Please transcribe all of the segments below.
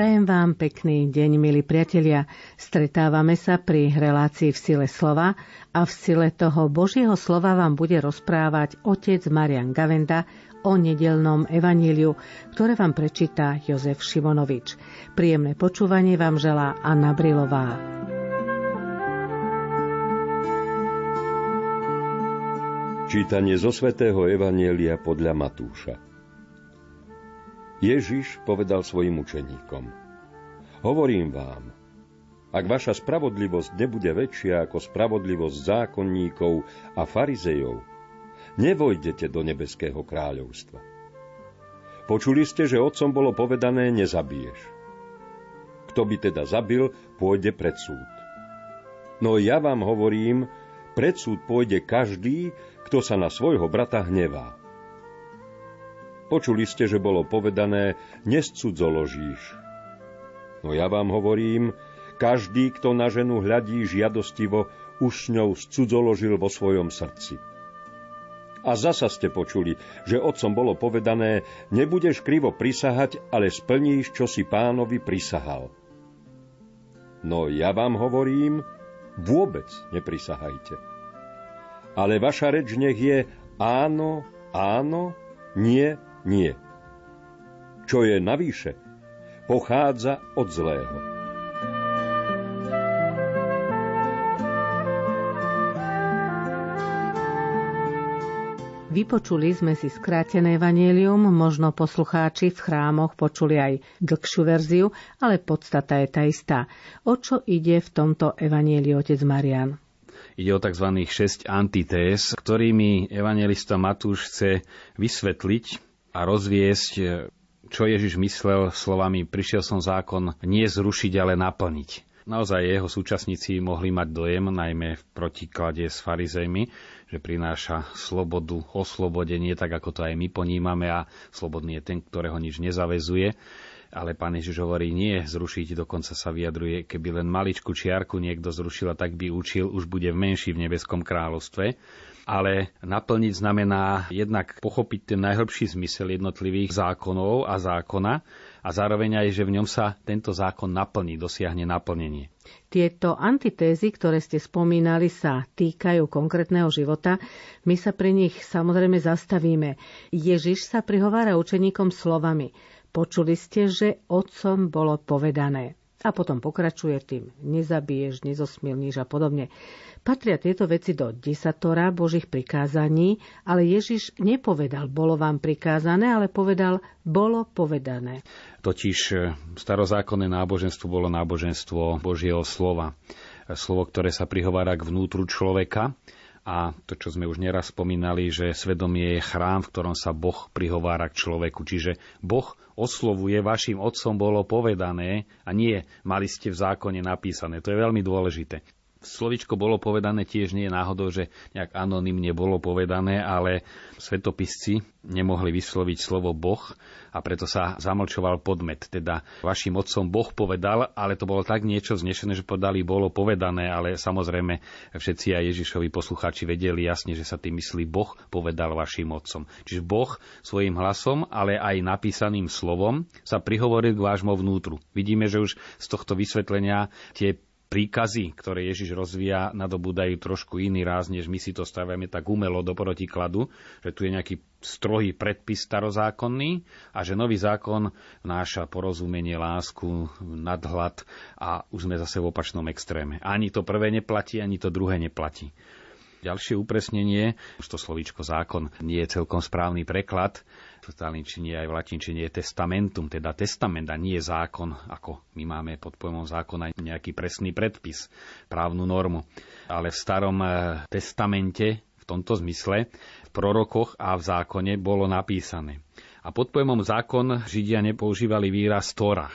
Prajem vám pekný deň, milí priatelia. Stretávame sa pri relácii v sile slova a v sile toho Božieho slova vám bude rozprávať otec Marian Gavenda o nedelnom evaníliu, ktoré vám prečíta Jozef Šimonovič. Príjemné počúvanie vám želá Anna Brilová. Čítanie zo svätého Evanielia podľa Matúša. Ježiš povedal svojim učeníkom. Hovorím vám, ak vaša spravodlivosť nebude väčšia ako spravodlivosť zákonníkov a farizejov, nevojdete do nebeského kráľovstva. Počuli ste, že otcom bolo povedané nezabiješ. Kto by teda zabil, pôjde pred súd. No ja vám hovorím, pred súd pôjde každý, kto sa na svojho brata hnevá. Počuli ste, že bolo povedané, nescudzoložíš. No ja vám hovorím, každý, kto na ženu hľadí žiadostivo, už s ňou scudzoložil vo svojom srdci. A zasa ste počuli, že otcom bolo povedané, nebudeš krivo prisahať, ale splníš, čo si pánovi prisahal. No ja vám hovorím, vôbec neprisahajte. Ale vaša reč nech je áno, áno, nie, nie. Čo je navýše, pochádza od zlého. Vypočuli sme si skrátené evanielium, možno poslucháči v chrámoch počuli aj dlhšiu verziu, ale podstata je tá istá. O čo ide v tomto evanieliu otec Marian? Ide o tzv. 6 antitéz, ktorými evangelista Matúš chce vysvetliť a rozviesť, e, čo Ježiš myslel slovami prišiel som zákon nie zrušiť, ale naplniť. Naozaj jeho súčasníci mohli mať dojem, najmä v protiklade s farizejmi, že prináša slobodu, oslobodenie, tak ako to aj my ponímame a slobodný je ten, ktorého nič nezavezuje. Ale pán Ježiš hovorí, nie zrušiť, dokonca sa vyjadruje, keby len maličku čiarku niekto zrušil a tak by učil, už bude menší v nebeskom kráľovstve ale naplniť znamená jednak pochopiť ten najhlbší zmysel jednotlivých zákonov a zákona a zároveň aj, že v ňom sa tento zákon naplní, dosiahne naplnenie. Tieto antitézy, ktoré ste spomínali, sa týkajú konkrétneho života. My sa pri nich samozrejme zastavíme. Ježiš sa prihovára učeníkom slovami. Počuli ste, že otcom bolo povedané. A potom pokračuje tým, nezabiješ, nezosmilníš a podobne. Patria tieto veci do desatora Božích prikázaní, ale Ježiš nepovedal, bolo vám prikázané, ale povedal, bolo povedané. Totiž e, starozákonné náboženstvo bolo náboženstvo Božieho slova. Slovo, ktoré sa prihovára k vnútru človeka, a to, čo sme už neraz spomínali, že svedomie je chrám, v ktorom sa Boh prihovára k človeku. Čiže Boh oslovuje, vašim otcom bolo povedané a nie mali ste v zákone napísané. To je veľmi dôležité slovičko bolo povedané tiež nie je náhodou, že nejak anonymne bolo povedané, ale svetopisci nemohli vysloviť slovo Boh a preto sa zamlčoval podmet. Teda vašim otcom Boh povedal, ale to bolo tak niečo znešené, že podali bolo povedané, ale samozrejme všetci aj Ježišovi poslucháči vedeli jasne, že sa tým myslí Boh povedal vašim otcom. Čiže Boh svojim hlasom, ale aj napísaným slovom sa prihovoril k vášmu vnútru. Vidíme, že už z tohto vysvetlenia tie príkazy, ktoré Ježiš rozvíja, nadobúdajú trošku iný ráz, než my si to stavíme tak umelo do protikladu, že tu je nejaký strohý predpis starozákonný a že nový zákon vnáša porozumenie, lásku, nadhľad a už sme zase v opačnom extréme. Ani to prvé neplatí, ani to druhé neplatí. Ďalšie upresnenie, už to slovíčko zákon nie je celkom správny preklad, v taliančine aj v latinčine je testamentum, teda testament a nie zákon, ako my máme pod pojmom zákona nejaký presný predpis, právnu normu. Ale v starom eh, testamente, v tomto zmysle, v prorokoch a v zákone bolo napísané. A pod pojmom zákon Židia nepoužívali výraz Tora,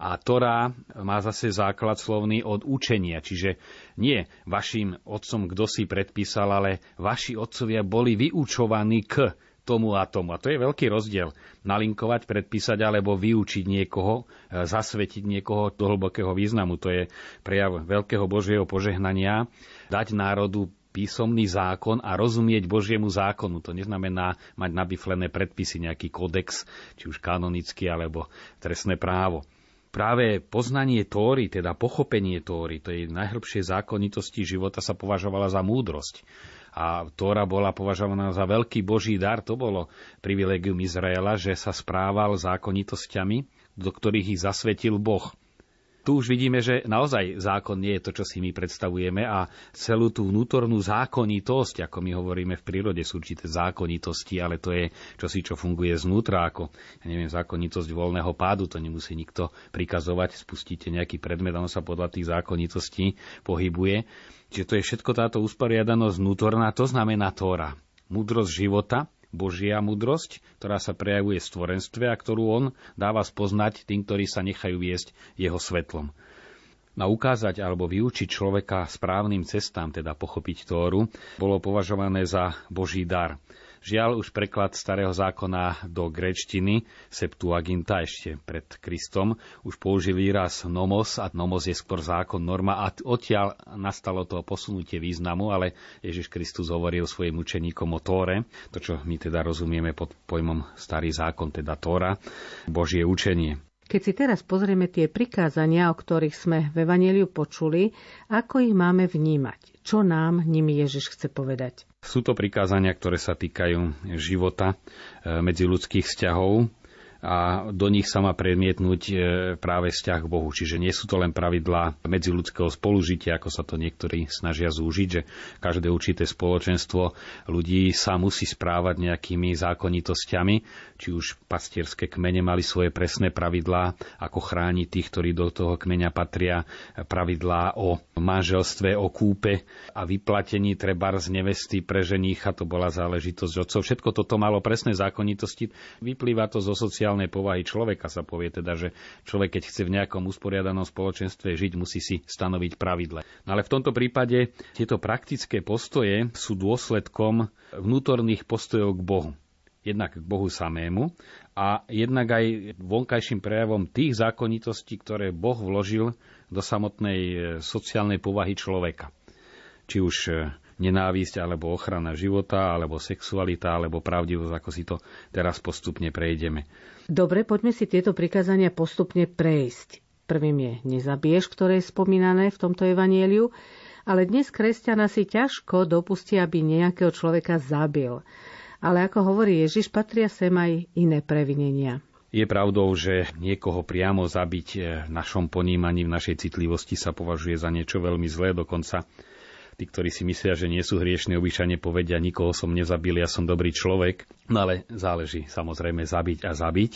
a Torá má zase základ slovný od učenia, čiže nie vašim otcom, kto si predpísal, ale vaši otcovia boli vyučovaní k tomu a tomu. A to je veľký rozdiel. Nalinkovať, predpísať alebo vyučiť niekoho, e, zasvetiť niekoho do hlbokého významu. To je prejav veľkého Božieho požehnania. Dať národu písomný zákon a rozumieť Božiemu zákonu. To neznamená mať nabiflené predpisy, nejaký kodex, či už kanonický alebo trestné právo. práve poznanie Tóry, teda pochopenie Tóry, to je najhlbšie zákonitosti života sa považovala za múdrosť. A Tóra bola považovaná za veľký boží dar, to bolo privilegium Izraela, že sa správal zákonitosťami, do ktorých ich zasvetil Boh tu už vidíme, že naozaj zákon nie je to, čo si my predstavujeme a celú tú vnútornú zákonitosť, ako my hovoríme v prírode, sú určité zákonitosti, ale to je čosi, čo funguje znútra, ako ja neviem, zákonitosť voľného pádu, to nemusí nikto prikazovať, spustíte nejaký predmet a on sa podľa tých zákonitostí pohybuje. Čiže to je všetko táto usporiadanosť vnútorná, to znamená Tóra. Múdrosť života, Božia mudrosť, ktorá sa prejavuje v stvorenstve a ktorú on dáva spoznať tým, ktorí sa nechajú viesť jeho svetlom. Na ukázať alebo vyučiť človeka správnym cestám, teda pochopiť Tóru, bolo považované za Boží dar. Žiaľ, už preklad starého zákona do gréčtiny, Septuaginta ešte pred Kristom, už použil výraz nomos a nomos je skôr zákon, norma a odtiaľ nastalo to posunutie významu, ale Ježiš Kristus hovoril svojim učeníkom o Tóre, to čo my teda rozumieme pod pojmom starý zákon, teda Tóra, Božie učenie. Keď si teraz pozrieme tie prikázania, o ktorých sme v Evangeliu počuli, ako ich máme vnímať? Čo nám nimi Ježiš chce povedať? Sú to prikázania, ktoré sa týkajú života e, medzi ľudských vzťahov, a do nich sa má premietnúť e, práve vzťah k Bohu. Čiže nie sú to len pravidlá medziludského spolužitia, ako sa to niektorí snažia zúžiť, že každé určité spoločenstvo ľudí sa musí správať nejakými zákonitosťami, či už pastierské kmene mali svoje presné pravidlá, ako chrániť tých, ktorí do toho kmeňa patria, pravidlá o manželstve, o kúpe a vyplatení treba z nevesty pre ženícha, to bola záležitosť otcov. Všetko toto malo presné zákonitosti. Vyplýva to zo sociálnych sociálnej povahy človeka sa povie teda, že človek, keď chce v nejakom usporiadanom spoločenstve žiť, musí si stanoviť pravidle. No ale v tomto prípade tieto praktické postoje sú dôsledkom vnútorných postojov k Bohu. Jednak k Bohu samému a jednak aj vonkajším prejavom tých zákonitostí, ktoré Boh vložil do samotnej sociálnej povahy človeka. Či už nenávisť, alebo ochrana života, alebo sexualita, alebo pravdivosť, ako si to teraz postupne prejdeme. Dobre, poďme si tieto prikázania postupne prejsť. Prvým je nezabiješ, ktoré je spomínané v tomto evanieliu, ale dnes kresťana si ťažko dopustí, aby nejakého človeka zabil. Ale ako hovorí Ježiš, patria sem aj iné previnenia. Je pravdou, že niekoho priamo zabiť v našom ponímaní, v našej citlivosti sa považuje za niečo veľmi zlé, dokonca tí, ktorí si myslia, že nie sú hriešne, obyčajne povedia, nikoho som nezabil, ja som dobrý človek. No ale záleží samozrejme zabiť a zabiť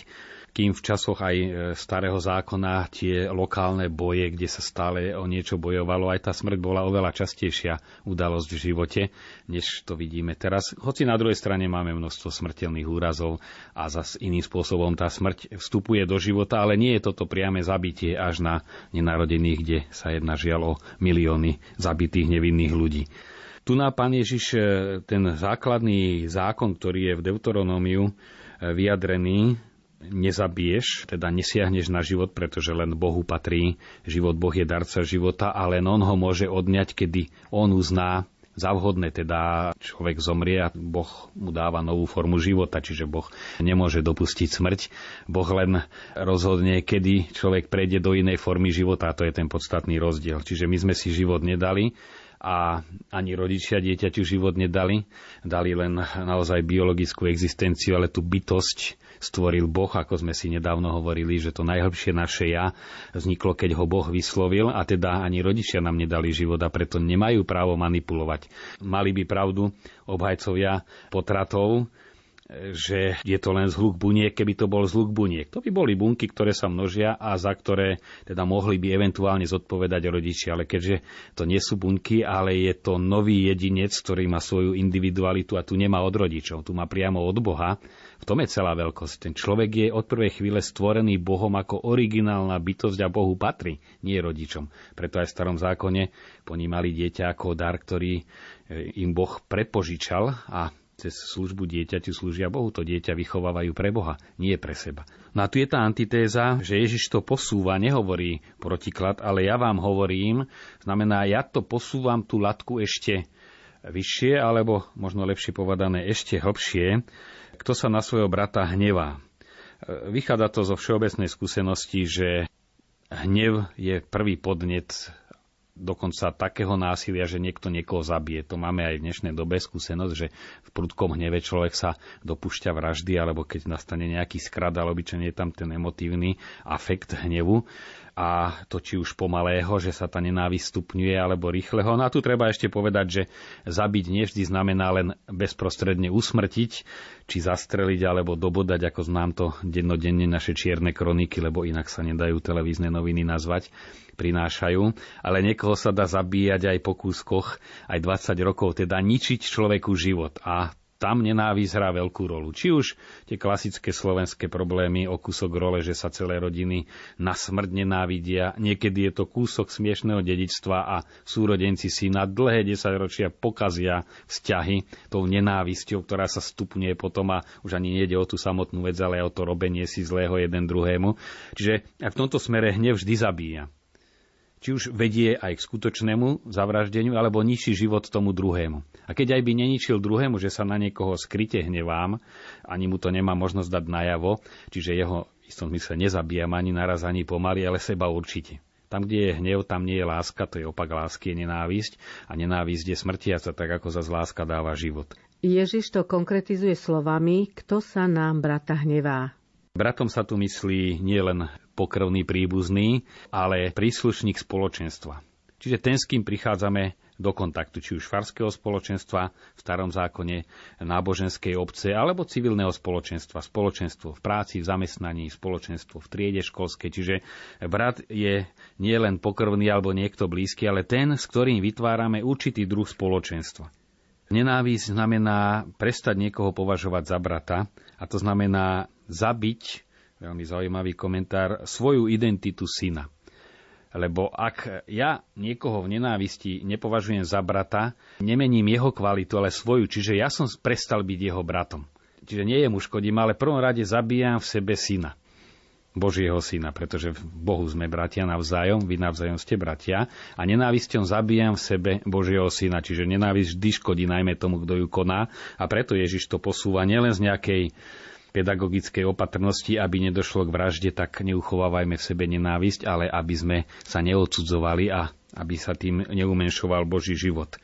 kým v časoch aj e, starého zákona tie lokálne boje, kde sa stále o niečo bojovalo, aj tá smrť bola oveľa častejšia udalosť v živote, než to vidíme teraz. Hoci na druhej strane máme množstvo smrteľných úrazov a zas iným spôsobom tá smrť vstupuje do života, ale nie je toto priame zabitie až na nenarodených, kde sa jedná žiaľ o milióny zabitých nevinných ľudí. Tu na pán Ježiš e, ten základný zákon, ktorý je v Deuteronómiu e, vyjadrený, nezabiješ, teda nesiahneš na život, pretože len Bohu patrí. Život Boh je darca života a len On ho môže odňať, kedy On uzná za vhodné, teda človek zomrie a Boh mu dáva novú formu života, čiže Boh nemôže dopustiť smrť. Boh len rozhodne, kedy človek prejde do inej formy života a to je ten podstatný rozdiel. Čiže my sme si život nedali, a ani rodičia dieťaťu život nedali. Dali len naozaj biologickú existenciu, ale tú bytosť stvoril Boh, ako sme si nedávno hovorili, že to najhlbšie naše ja vzniklo, keď ho Boh vyslovil a teda ani rodičia nám nedali život a preto nemajú právo manipulovať. Mali by pravdu obhajcovia potratov, že je to len zhluk buniek, keby to bol zhluk buniek. To by boli bunky, ktoré sa množia a za ktoré teda mohli by eventuálne zodpovedať rodičia. Ale keďže to nie sú bunky, ale je to nový jedinec, ktorý má svoju individualitu a tu nemá od rodičov, tu má priamo od Boha, v tom je celá veľkosť. Ten človek je od prvej chvíle stvorený Bohom ako originálna bytosť a Bohu patrí, nie rodičom. Preto aj v starom zákone ponímali dieťa ako dar, ktorý e, im Boh prepožičal a cez službu dieťaťu slúžia Bohu. To dieťa vychovávajú pre Boha, nie pre seba. No a tu je tá antitéza, že Ježiš to posúva, nehovorí protiklad, ale ja vám hovorím, znamená, ja to posúvam tú latku ešte vyššie, alebo možno lepšie povedané ešte hlbšie, kto sa na svojho brata hnevá. Vychádza to zo všeobecnej skúsenosti, že hnev je prvý podnet dokonca takého násilia, že niekto niekoho zabije. To máme aj v dnešnej dobe skúsenosť, že v prudkom hneve človek sa dopúšťa vraždy, alebo keď nastane nejaký skrad, ale obyčajne je tam ten emotívny afekt hnevu a to či už pomalého, že sa tá nenávisť stupňuje, alebo rýchleho. No a tu treba ešte povedať, že zabiť nevždy znamená len bezprostredne usmrtiť, či zastreliť, alebo dobodať, ako znám to dennodenne naše čierne kroniky, lebo inak sa nedajú televízne noviny nazvať prinášajú, ale niekoho sa dá zabíjať aj po kúskoch, aj 20 rokov, teda ničiť človeku život. A tam nenávisť hrá veľkú rolu. Či už tie klasické slovenské problémy o kúsok role, že sa celé rodiny na smrť nenávidia, niekedy je to kúsok smiešného dedičstva a súrodenci si na dlhé desaťročia pokazia vzťahy tou nenávisťou, ktorá sa stupňuje potom a už ani nejde o tú samotnú vec, ale o to robenie si zlého jeden druhému. Čiže v tomto smere hnev vždy zabíja či už vedie aj k skutočnému zavraždeniu, alebo ničí život tomu druhému. A keď aj by neničil druhému, že sa na niekoho skryte hnevám, ani mu to nemá možnosť dať najavo, čiže jeho v istom zmysle nezabíjam ani naraz, ani pomaly, ale seba určite. Tam, kde je hnev, tam nie je láska, to je opak lásky, je nenávisť. A nenávisť je smrtiaca, tak ako za láska dáva život. Ježiš to konkretizuje slovami, kto sa nám brata hnevá. Bratom sa tu myslí nielen pokrvný príbuzný, ale príslušník spoločenstva. Čiže ten, s kým prichádzame do kontaktu, či už farského spoločenstva v starom zákone, náboženskej obce alebo civilného spoločenstva, spoločenstvo v práci, v zamestnaní, spoločenstvo v triede školskej. Čiže brat je nie len pokrvný alebo niekto blízky, ale ten, s ktorým vytvárame určitý druh spoločenstva. Nenávisť znamená prestať niekoho považovať za brata a to znamená zabiť, veľmi zaujímavý komentár, svoju identitu syna. Lebo ak ja niekoho v nenávisti nepovažujem za brata, nemením jeho kvalitu, ale svoju, čiže ja som prestal byť jeho bratom. Čiže nie je mu škodím, ale prvom rade zabíjam v sebe syna. Božieho syna, pretože v Bohu sme bratia navzájom, vy navzájom ste bratia a nenávisťou zabíjam v sebe Božieho syna, čiže nenávisť vždy škodí najmä tomu, kto ju koná a preto Ježiš to posúva nielen z nejakej pedagogickej opatrnosti, aby nedošlo k vražde, tak neuchovávajme v sebe nenávisť, ale aby sme sa neodsudzovali a aby sa tým neumenšoval Boží život.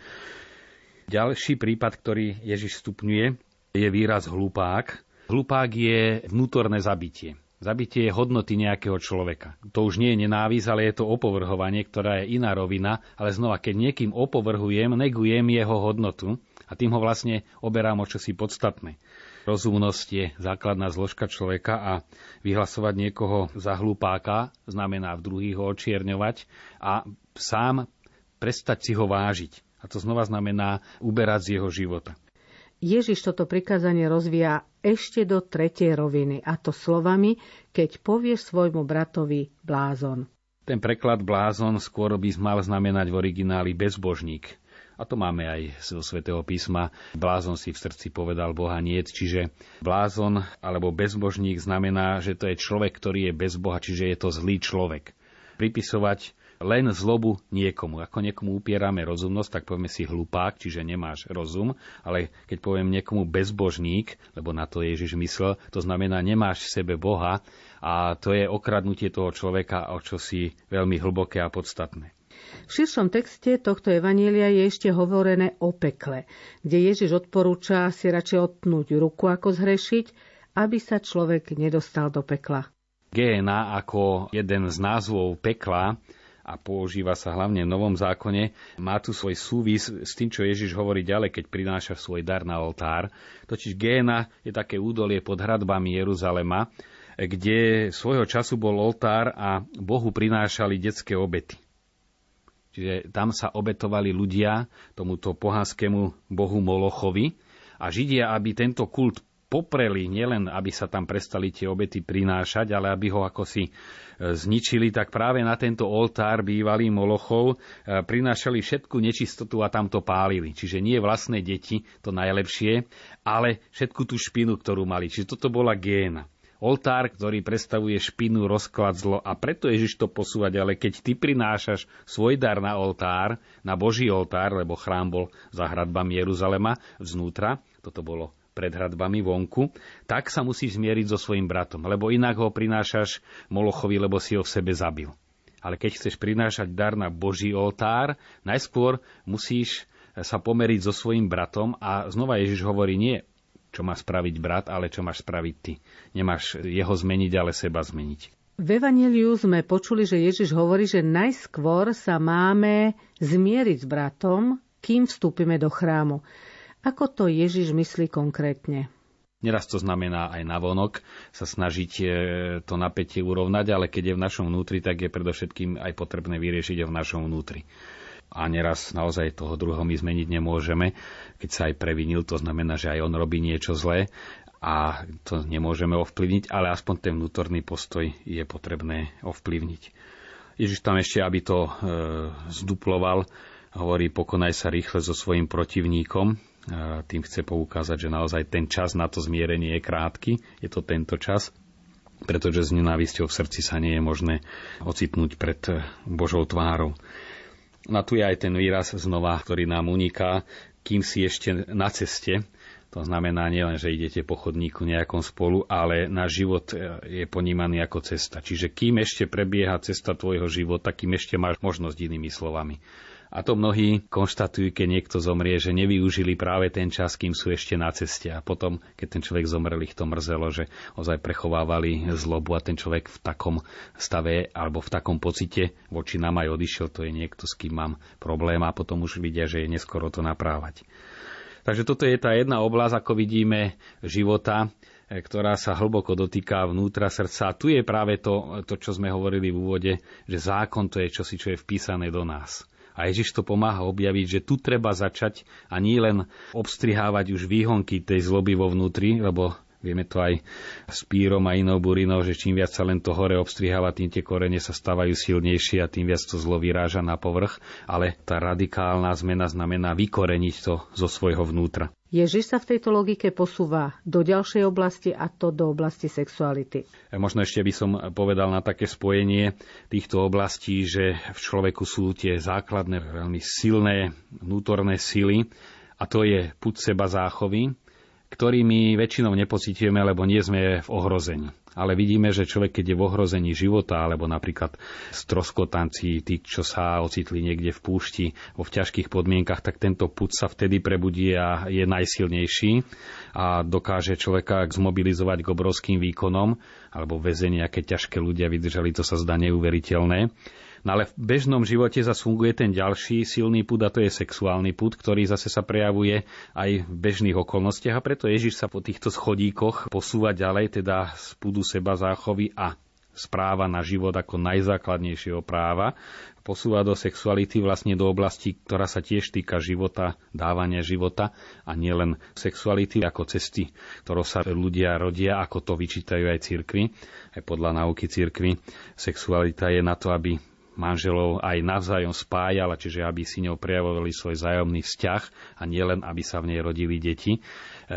Ďalší prípad, ktorý Ježiš stupňuje, je výraz hlupák. Hlupák je vnútorné zabitie. Zabitie je hodnoty nejakého človeka. To už nie je nenávisť, ale je to opovrhovanie, ktorá je iná rovina, ale znova, keď niekým opovrhujem, negujem jeho hodnotu a tým ho vlastne oberám o čosi podstatné. Rozumnosť je základná zložka človeka a vyhlasovať niekoho za hlupáka znamená v druhých ho očierňovať a sám prestať si ho vážiť. A to znova znamená uberať z jeho života. Ježiš toto prikázanie rozvíja ešte do tretej roviny, a to slovami, keď povieš svojmu bratovi blázon. Ten preklad blázon skôr by mal znamenať v origináli bezbožník. A to máme aj zo svätého písma. Blázon si v srdci povedal Boha niet, čiže blázon alebo bezbožník znamená, že to je človek, ktorý je bez Boha, čiže je to zlý človek. Pripisovať len zlobu niekomu. Ako niekomu upierame rozumnosť, tak povieme si hlupák, čiže nemáš rozum, ale keď poviem niekomu bezbožník, lebo na to Ježiš myslel, to znamená nemáš v sebe Boha a to je okradnutie toho človeka o čosi veľmi hlboké a podstatné. V širšom texte tohto evanielia je ešte hovorené o pekle, kde Ježiš odporúča si radšej otnúť ruku ako zhrešiť, aby sa človek nedostal do pekla. Géna ako jeden z názvov pekla a používa sa hlavne v Novom zákone, má tu svoj súvis s tým, čo Ježiš hovorí ďalej, keď prináša svoj dar na oltár. Totiž Géna je také údolie pod hradbami Jeruzalema, kde svojho času bol oltár a Bohu prinášali detské obety. Čiže tam sa obetovali ľudia tomuto pohanskému bohu Molochovi a Židia, aby tento kult popreli, nielen aby sa tam prestali tie obety prinášať, ale aby ho ako si e, zničili, tak práve na tento oltár bývalý Molochov e, prinášali všetku nečistotu a tam to pálili. Čiže nie vlastné deti, to najlepšie, ale všetku tú špinu, ktorú mali. Čiže toto bola géna oltár, ktorý predstavuje špinu, rozklad, zlo a preto Ježiš to posúvať, ale keď ty prinášaš svoj dar na oltár, na Boží oltár, lebo chrám bol za hradbami Jeruzalema vznútra, toto bolo pred hradbami vonku, tak sa musíš zmieriť so svojim bratom, lebo inak ho prinášaš Molochovi, lebo si ho v sebe zabil. Ale keď chceš prinášať dar na Boží oltár, najskôr musíš sa pomeriť so svojím bratom a znova Ježiš hovorí nie, čo má spraviť brat, ale čo máš spraviť ty. Nemáš jeho zmeniť, ale seba zmeniť. V Evangeliu sme počuli, že Ježiš hovorí, že najskôr sa máme zmieriť s bratom, kým vstúpime do chrámu. Ako to Ježiš myslí konkrétne? Neraz to znamená aj navonok sa snažiť e, to napätie urovnať, ale keď je v našom vnútri, tak je predovšetkým aj potrebné vyriešiť ho v našom vnútri. A neraz naozaj toho druhého my zmeniť nemôžeme. Keď sa aj previnil, to znamená, že aj on robí niečo zlé a to nemôžeme ovplyvniť, ale aspoň ten vnútorný postoj je potrebné ovplyvniť. Ježiš tam ešte, aby to e, zduploval, hovorí, pokonaj sa rýchle so svojim protivníkom, tým chce poukázať, že naozaj ten čas na to zmierenie je krátky, je to tento čas, pretože s nenávisťou v srdci sa nie je možné ocitnúť pred eh, Božou tvárou. Na tu je aj ten výraz znova, ktorý nám uniká, kým si ešte na ceste, to znamená nielen, že idete po chodníku nejakom spolu, ale náš život eh, je ponímaný ako cesta. Čiže kým ešte prebieha cesta tvojho života, kým ešte máš možnosť inými slovami. A to mnohí konštatujú, keď niekto zomrie, že nevyužili práve ten čas, kým sú ešte na ceste. A potom, keď ten človek zomrel, ich to mrzelo, že ozaj prechovávali zlobu a ten človek v takom stave alebo v takom pocite voči nám aj odišiel, to je niekto, s kým mám problém a potom už vidia, že je neskoro to naprávať. Takže toto je tá jedna oblasť, ako vidíme, života, ktorá sa hlboko dotýka vnútra srdca. Tu je práve to, to, čo sme hovorili v úvode, že zákon to je čosi, čo je vpísané do nás. A Ježiš to pomáha objaviť, že tu treba začať a nie len obstrihávať už výhonky tej zloby vo vnútri, lebo Vieme to aj s pírom a inou burinou, že čím viac sa len to hore obstriháva, tým tie korene sa stávajú silnejšie a tým viac to zlo vyráža na povrch. Ale tá radikálna zmena znamená vykoreniť to zo svojho vnútra. Ježiš sa v tejto logike posúva do ďalšej oblasti a to do oblasti sexuality. E, možno ešte by som povedal na také spojenie týchto oblastí, že v človeku sú tie základné, veľmi silné vnútorné sily a to je put seba záchovy, ktorými väčšinou nepocitujeme, lebo nie sme v ohrození. Ale vidíme, že človek, keď je v ohrození života, alebo napríklad stroskotanci, tí, čo sa ocitli niekde v púšti, vo v ťažkých podmienkach, tak tento put sa vtedy prebudí a je najsilnejší a dokáže človeka zmobilizovať k obrovským výkonom, alebo väzenia, keď ťažké ľudia vydržali, to sa zdá neuveriteľné. No ale v bežnom živote zase funguje ten ďalší silný púd a to je sexuálny púd, ktorý zase sa prejavuje aj v bežných okolnostiach a preto Ježiš sa po týchto schodíkoch posúva ďalej, teda z púdu seba záchovy a správa na život ako najzákladnejšieho práva, posúva do sexuality vlastne do oblasti, ktorá sa tiež týka života, dávania života a nielen sexuality ako cesty, ktorou sa ľudia rodia, ako to vyčítajú aj cirkvi, aj podľa náuky cirkvi. Sexualita je na to, aby manželov aj navzájom spájala, čiže aby si ňou prejavovali svoj zájomný vzťah a nielen, aby sa v nej rodili deti. E,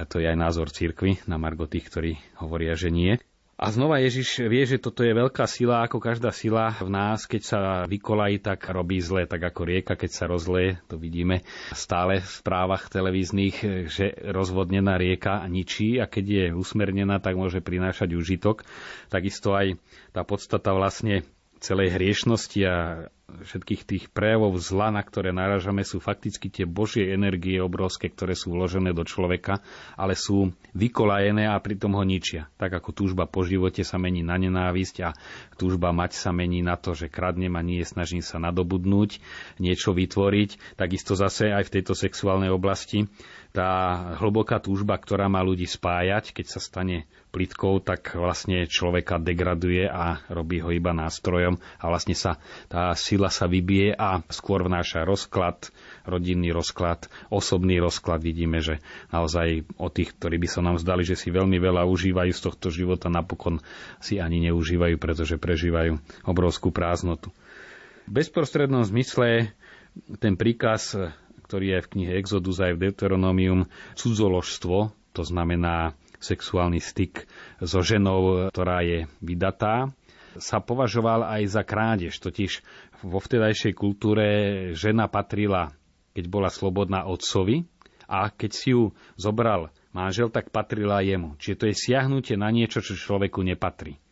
to je aj názor cirkvy na margo tých, ktorí hovoria, že nie. A znova Ježiš vie, že toto je veľká sila, ako každá sila v nás, keď sa vykolají, tak robí zle, tak ako rieka, keď sa rozleje, to vidíme stále v správach televíznych, že rozvodnená rieka ničí a keď je usmernená, tak môže prinášať užitok. Takisto aj tá podstata vlastne celej hriešnosti a všetkých tých prejavov zla, na ktoré naražame, sú fakticky tie božie energie obrovské, ktoré sú vložené do človeka, ale sú vykolajené a pritom ho ničia. Tak ako túžba po živote sa mení na nenávisť a túžba mať sa mení na to, že kradnem a nie snažím sa nadobudnúť, niečo vytvoriť, takisto zase aj v tejto sexuálnej oblasti tá hlboká túžba, ktorá má ľudí spájať, keď sa stane plitkou, tak vlastne človeka degraduje a robí ho iba nástrojom a vlastne sa tá sila sa vybije a skôr vnáša rozklad, rodinný rozklad, osobný rozklad. Vidíme, že naozaj o tých, ktorí by sa nám zdali, že si veľmi veľa užívajú z tohto života, napokon si ani neužívajú, pretože prežívajú obrovskú prázdnotu. V bezprostrednom zmysle ten príkaz, ktorý je v knihe Exodus aj v Deuteronomium, cudzoložstvo, to znamená sexuálny styk so ženou, ktorá je vydatá, sa považoval aj za krádež. Totiž vo vtedajšej kultúre žena patrila, keď bola slobodná otcovi a keď si ju zobral manžel, tak patrila jemu. Čiže to je siahnutie na niečo, čo človeku nepatrí.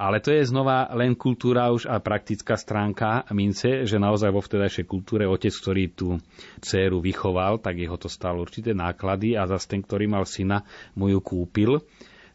Ale to je znova len kultúra už a praktická stránka mince, že naozaj vo vtedajšej kultúre otec, ktorý tú dceru vychoval, tak jeho to stalo určité náklady a zase ten, ktorý mal syna, mu ju kúpil.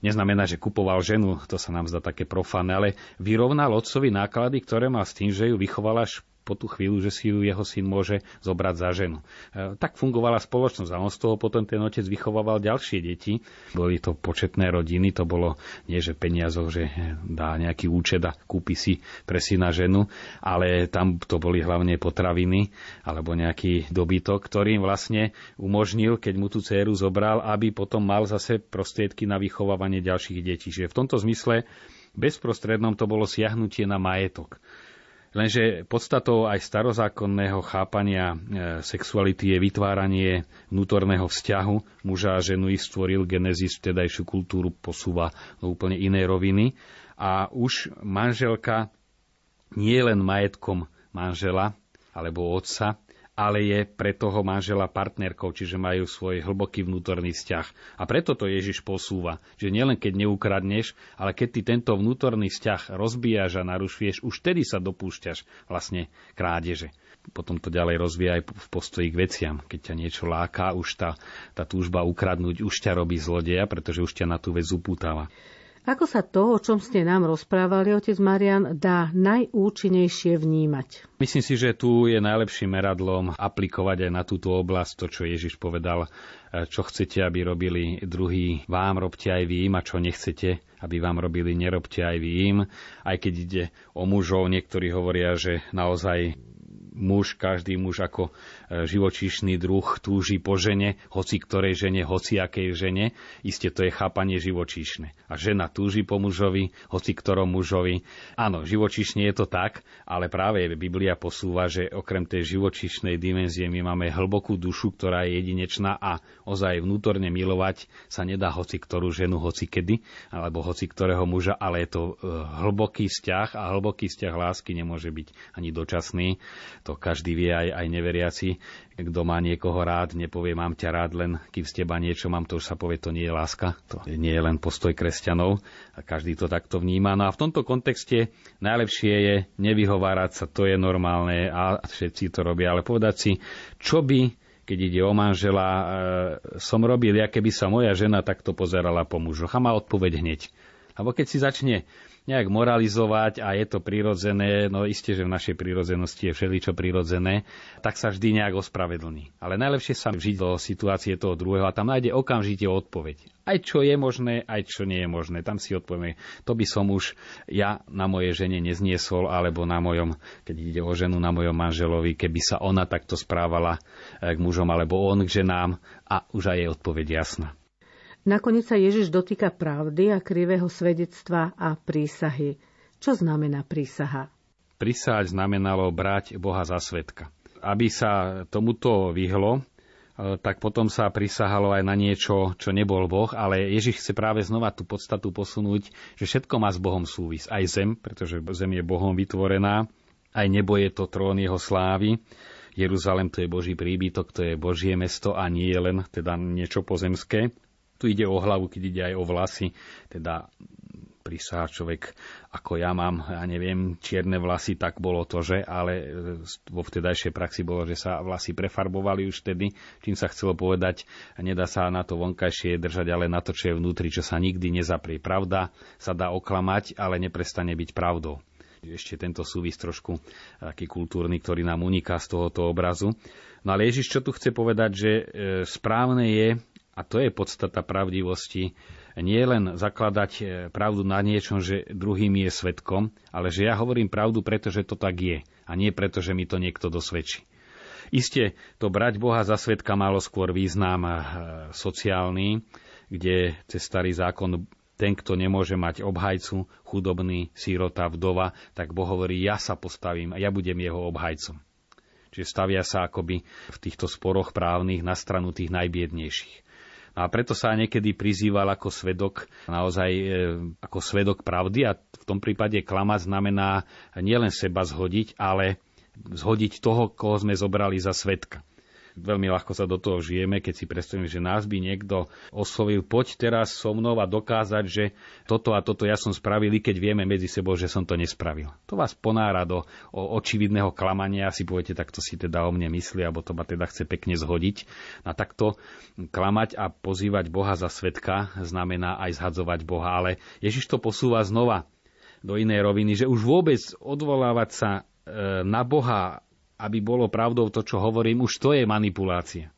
Neznamená, že kupoval ženu, to sa nám zdá také profáne, ale vyrovnal otcovi náklady, ktoré mal s tým, že ju vychovala až po tú chvíľu, že si ju jeho syn môže zobrať za ženu. E, tak fungovala spoločnosť a on z toho potom ten otec vychovával ďalšie deti. Boli to početné rodiny, to bolo nie, že peniazoch, že dá nejaký účet a kúpi si pre syna ženu, ale tam to boli hlavne potraviny alebo nejaký dobytok, ktorý im vlastne umožnil, keď mu tú dceru zobral, aby potom mal zase prostriedky na vychovávanie ďalších detí. Čiže v tomto zmysle bezprostrednom to bolo siahnutie na majetok. Lenže podstatou aj starozákonného chápania e, sexuality je vytváranie vnútorného vzťahu. Muža a ženu ich stvoril Genesis, vtedajšiu kultúru posúva do úplne inej roviny. A už manželka nie len majetkom manžela alebo otca, ale je pre toho manžela partnerkou, čiže majú svoj hlboký vnútorný vzťah. A preto to Ježiš posúva, že nielen keď neukradneš, ale keď ty tento vnútorný vzťah rozbíjaš a narušuješ, už tedy sa dopúšťaš vlastne krádeže. Potom to ďalej rozvíja aj v postoji k veciam. Keď ťa niečo láka, už tá, tá túžba ukradnúť už ťa robí zlodeja, pretože už ťa na tú vec upútava. Ako sa to, o čom ste nám rozprávali, otec Marian, dá najúčinnejšie vnímať? Myslím si, že tu je najlepším meradlom aplikovať aj na túto oblasť to, čo Ježiš povedal, e, čo chcete, aby robili druhý vám, robte aj vy im a čo nechcete, aby vám robili, nerobte aj vy im. Aj keď ide o mužov, niektorí hovoria, že naozaj muž, každý muž ako živočíšny druh túži po žene, hoci ktorej žene, hoci akej žene. Isté to je chápanie živočíšne. A žena túži po mužovi, hoci ktorom mužovi. Áno, živočíšne je to tak, ale práve Biblia posúva, že okrem tej živočíšnej dimenzie my máme hlbokú dušu, ktorá je jedinečná a ozaj vnútorne milovať sa nedá hoci ktorú ženu, hoci kedy, alebo hoci ktorého muža, ale je to e, hlboký vzťah a hlboký vzťah lásky nemôže byť ani dočasný to každý vie, aj, aj neveriaci. Kto má niekoho rád, nepovie mám ťa rád, len kým z teba niečo mám, to už sa povie, to nie je láska. To nie je len postoj kresťanov a každý to takto vníma. No a v tomto kontexte najlepšie je nevyhovárať sa, to je normálne a všetci to robia, ale povedať si, čo by keď ide o manžela, e, som robil, ja keby sa moja žena takto pozerala po mužoch. A má odpoveď hneď. Alebo keď si začne nejak moralizovať a je to prirodzené, no isté, že v našej prírodzenosti je všeličo prirodzené, tak sa vždy nejak ospravedlní. Ale najlepšie sa vžiť do situácie toho druhého a tam nájde okamžite odpoveď. Aj čo je možné, aj čo nie je možné. Tam si odpovieme, to by som už ja na mojej žene nezniesol, alebo na mojom, keď ide o ženu, na mojom manželovi, keby sa ona takto správala eh, k mužom, alebo on k ženám a už aj je odpoveď jasná. Nakoniec sa Ježiš dotýka pravdy a krivého svedectva a prísahy. Čo znamená prísaha? Prísahať znamenalo brať Boha za svetka. Aby sa tomuto vyhlo, e, tak potom sa prisahalo aj na niečo, čo nebol Boh, ale Ježiš chce práve znova tú podstatu posunúť, že všetko má s Bohom súvis. Aj zem, pretože zem je Bohom vytvorená, aj nebo je to trón jeho slávy. Jeruzalem to je Boží príbytok, to je Božie mesto a nie je len teda niečo pozemské. Tu ide o hlavu, keď ide aj o vlasy, teda prísahá človek, ako ja mám, ja neviem, čierne vlasy, tak bolo to, že, ale e, vo vtedajšej praxi bolo, že sa vlasy prefarbovali už vtedy, čím sa chcelo povedať, nedá sa na to vonkajšie držať, ale na to, čo je vnútri, čo sa nikdy nezaprie. Pravda sa dá oklamať, ale neprestane byť pravdou. Ešte tento súvis trošku taký kultúrny, ktorý nám uniká z tohoto obrazu. No ale Ježiš čo tu chce povedať, že e, správne je, a to je podstata pravdivosti. Nie len zakladať e, pravdu na niečom, že druhým je svetkom, ale že ja hovorím pravdu, pretože to tak je a nie preto, že mi to niekto dosvedčí. Isté, to brať Boha za svetka malo skôr význam e, sociálny, kde cez starý zákon ten, kto nemôže mať obhajcu, chudobný, sírota, vdova, tak Boh hovorí, ja sa postavím a ja budem jeho obhajcom. Čiže stavia sa akoby v týchto sporoch právnych na stranu tých najbiednejších. A preto sa niekedy prizýval ako svedok, naozaj e, ako svedok pravdy a v tom prípade klamať znamená nielen seba zhodiť, ale zhodiť toho, koho sme zobrali za svedka. Veľmi ľahko sa do toho žijeme, keď si predstavíme, že nás by niekto oslovil, poď teraz so mnou a dokázať, že toto a toto ja som spravil, keď vieme medzi sebou, že som to nespravil. To vás ponára do očividného klamania si poviete, tak to si teda o mne myslí, alebo to ma teda chce pekne zhodiť. A takto klamať a pozývať Boha za svetka znamená aj zhadzovať Boha. Ale Ježiš to posúva znova do inej roviny, že už vôbec odvolávať sa e, na Boha aby bolo pravdou to, čo hovorím, už to je manipulácia.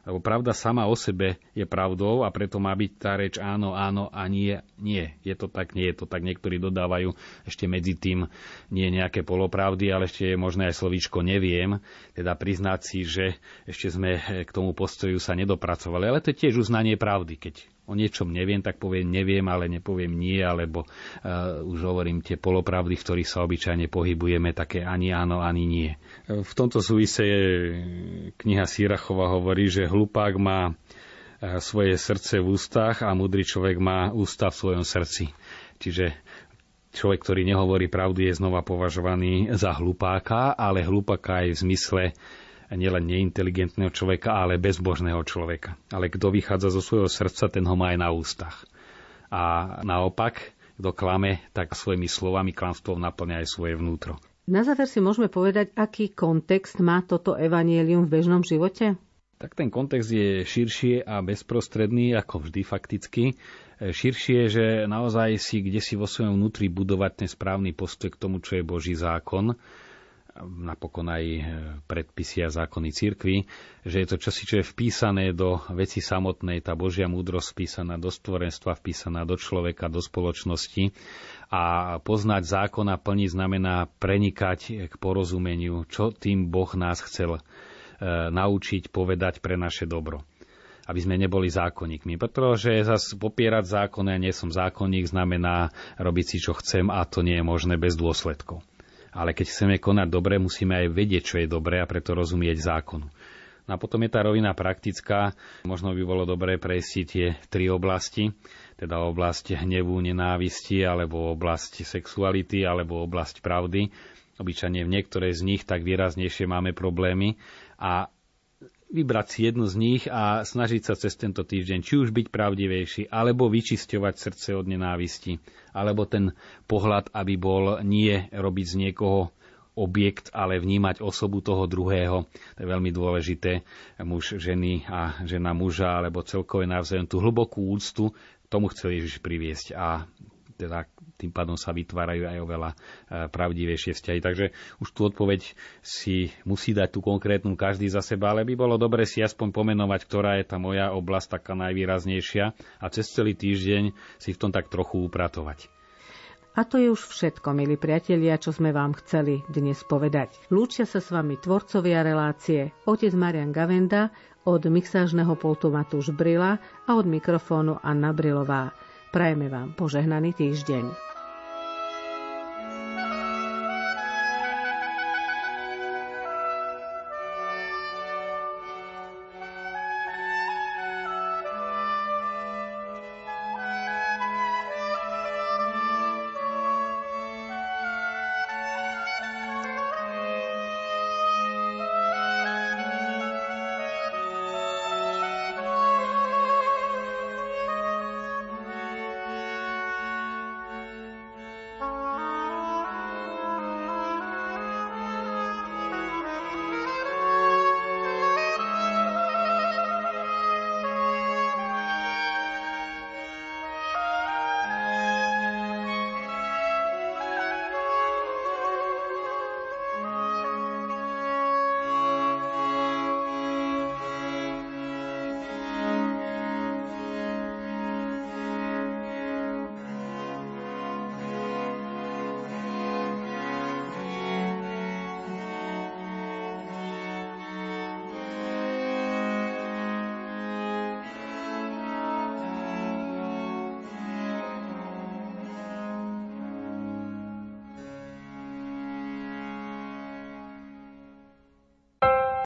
Lebo pravda sama o sebe je pravdou a preto má byť tá reč áno, áno a nie, nie. Je to tak, nie je to tak. Niektorí dodávajú ešte medzi tým nie nejaké polopravdy, ale ešte je možné aj slovíčko neviem. Teda priznať si, že ešte sme k tomu postoju sa nedopracovali. Ale to je tiež uznanie pravdy, keď o niečom neviem, tak poviem neviem, ale nepoviem nie, alebo uh, už hovorím tie polopravdy, v ktorých sa obyčajne pohybujeme, také ani áno, ani nie. V tomto súvise je kniha Sirachova hovorí, že hlupák má svoje srdce v ústach a múdry človek má ústa v svojom srdci. Čiže človek, ktorý nehovorí pravdu, je znova považovaný za hlupáka, ale hlupáka aj v zmysle nielen neinteligentného človeka, ale bezbožného človeka. Ale kto vychádza zo svojho srdca, ten ho má aj na ústach. A naopak, kto klame, tak svojimi slovami klamstvom naplňa aj svoje vnútro. Na záver si môžeme povedať, aký kontext má toto evanielium v bežnom živote? Tak ten kontext je širšie a bezprostredný, ako vždy fakticky. Širšie, že naozaj si kde si vo svojom vnútri budovať ten správny postoj k tomu, čo je Boží zákon napokon aj e, predpisy a zákony cirkvy, že je to čosi, čo je vpísané do veci samotnej, tá Božia múdrosť vpísaná do stvorenstva, vpísaná do človeka, do spoločnosti. A poznať zákon a plniť znamená prenikať k porozumeniu, čo tým Boh nás chcel e, naučiť, povedať pre naše dobro aby sme neboli zákonníkmi. Pretože zase popierať zákon, ja nie som zákonník, znamená robiť si, čo chcem a to nie je možné bez dôsledkov ale keď chceme konať dobre, musíme aj vedieť, čo je dobré a preto rozumieť zákonu. No a potom je tá rovina praktická. Možno by bolo dobré prejsť tie tri oblasti, teda oblasť hnevu, nenávisti, alebo oblasť sexuality, alebo oblasť pravdy. Obyčajne v niektorej z nich tak výraznejšie máme problémy a vybrať si jednu z nich a snažiť sa cez tento týždeň či už byť pravdivejší, alebo vyčisťovať srdce od nenávisti, alebo ten pohľad, aby bol nie robiť z niekoho objekt, ale vnímať osobu toho druhého. To je veľmi dôležité. Muž ženy a žena muža, alebo celkové navzájom tú hlbokú úctu, tomu chcel Ježiš priviesť. A teda tým pádom sa vytvárajú aj oveľa e, pravdivejšie vzťahy. Takže už tú odpoveď si musí dať tú konkrétnu každý za seba, ale by bolo dobre si aspoň pomenovať, ktorá je tá moja oblasť taká najvýraznejšia a cez celý týždeň si v tom tak trochu upratovať. A to je už všetko, milí priatelia, čo sme vám chceli dnes povedať. Lúčia sa s vami tvorcovia relácie otec Marian Gavenda, od mixážneho pultu Matúš Brila a od mikrofónu Anna Brilová. Prajeme vám požehnaný týždeň.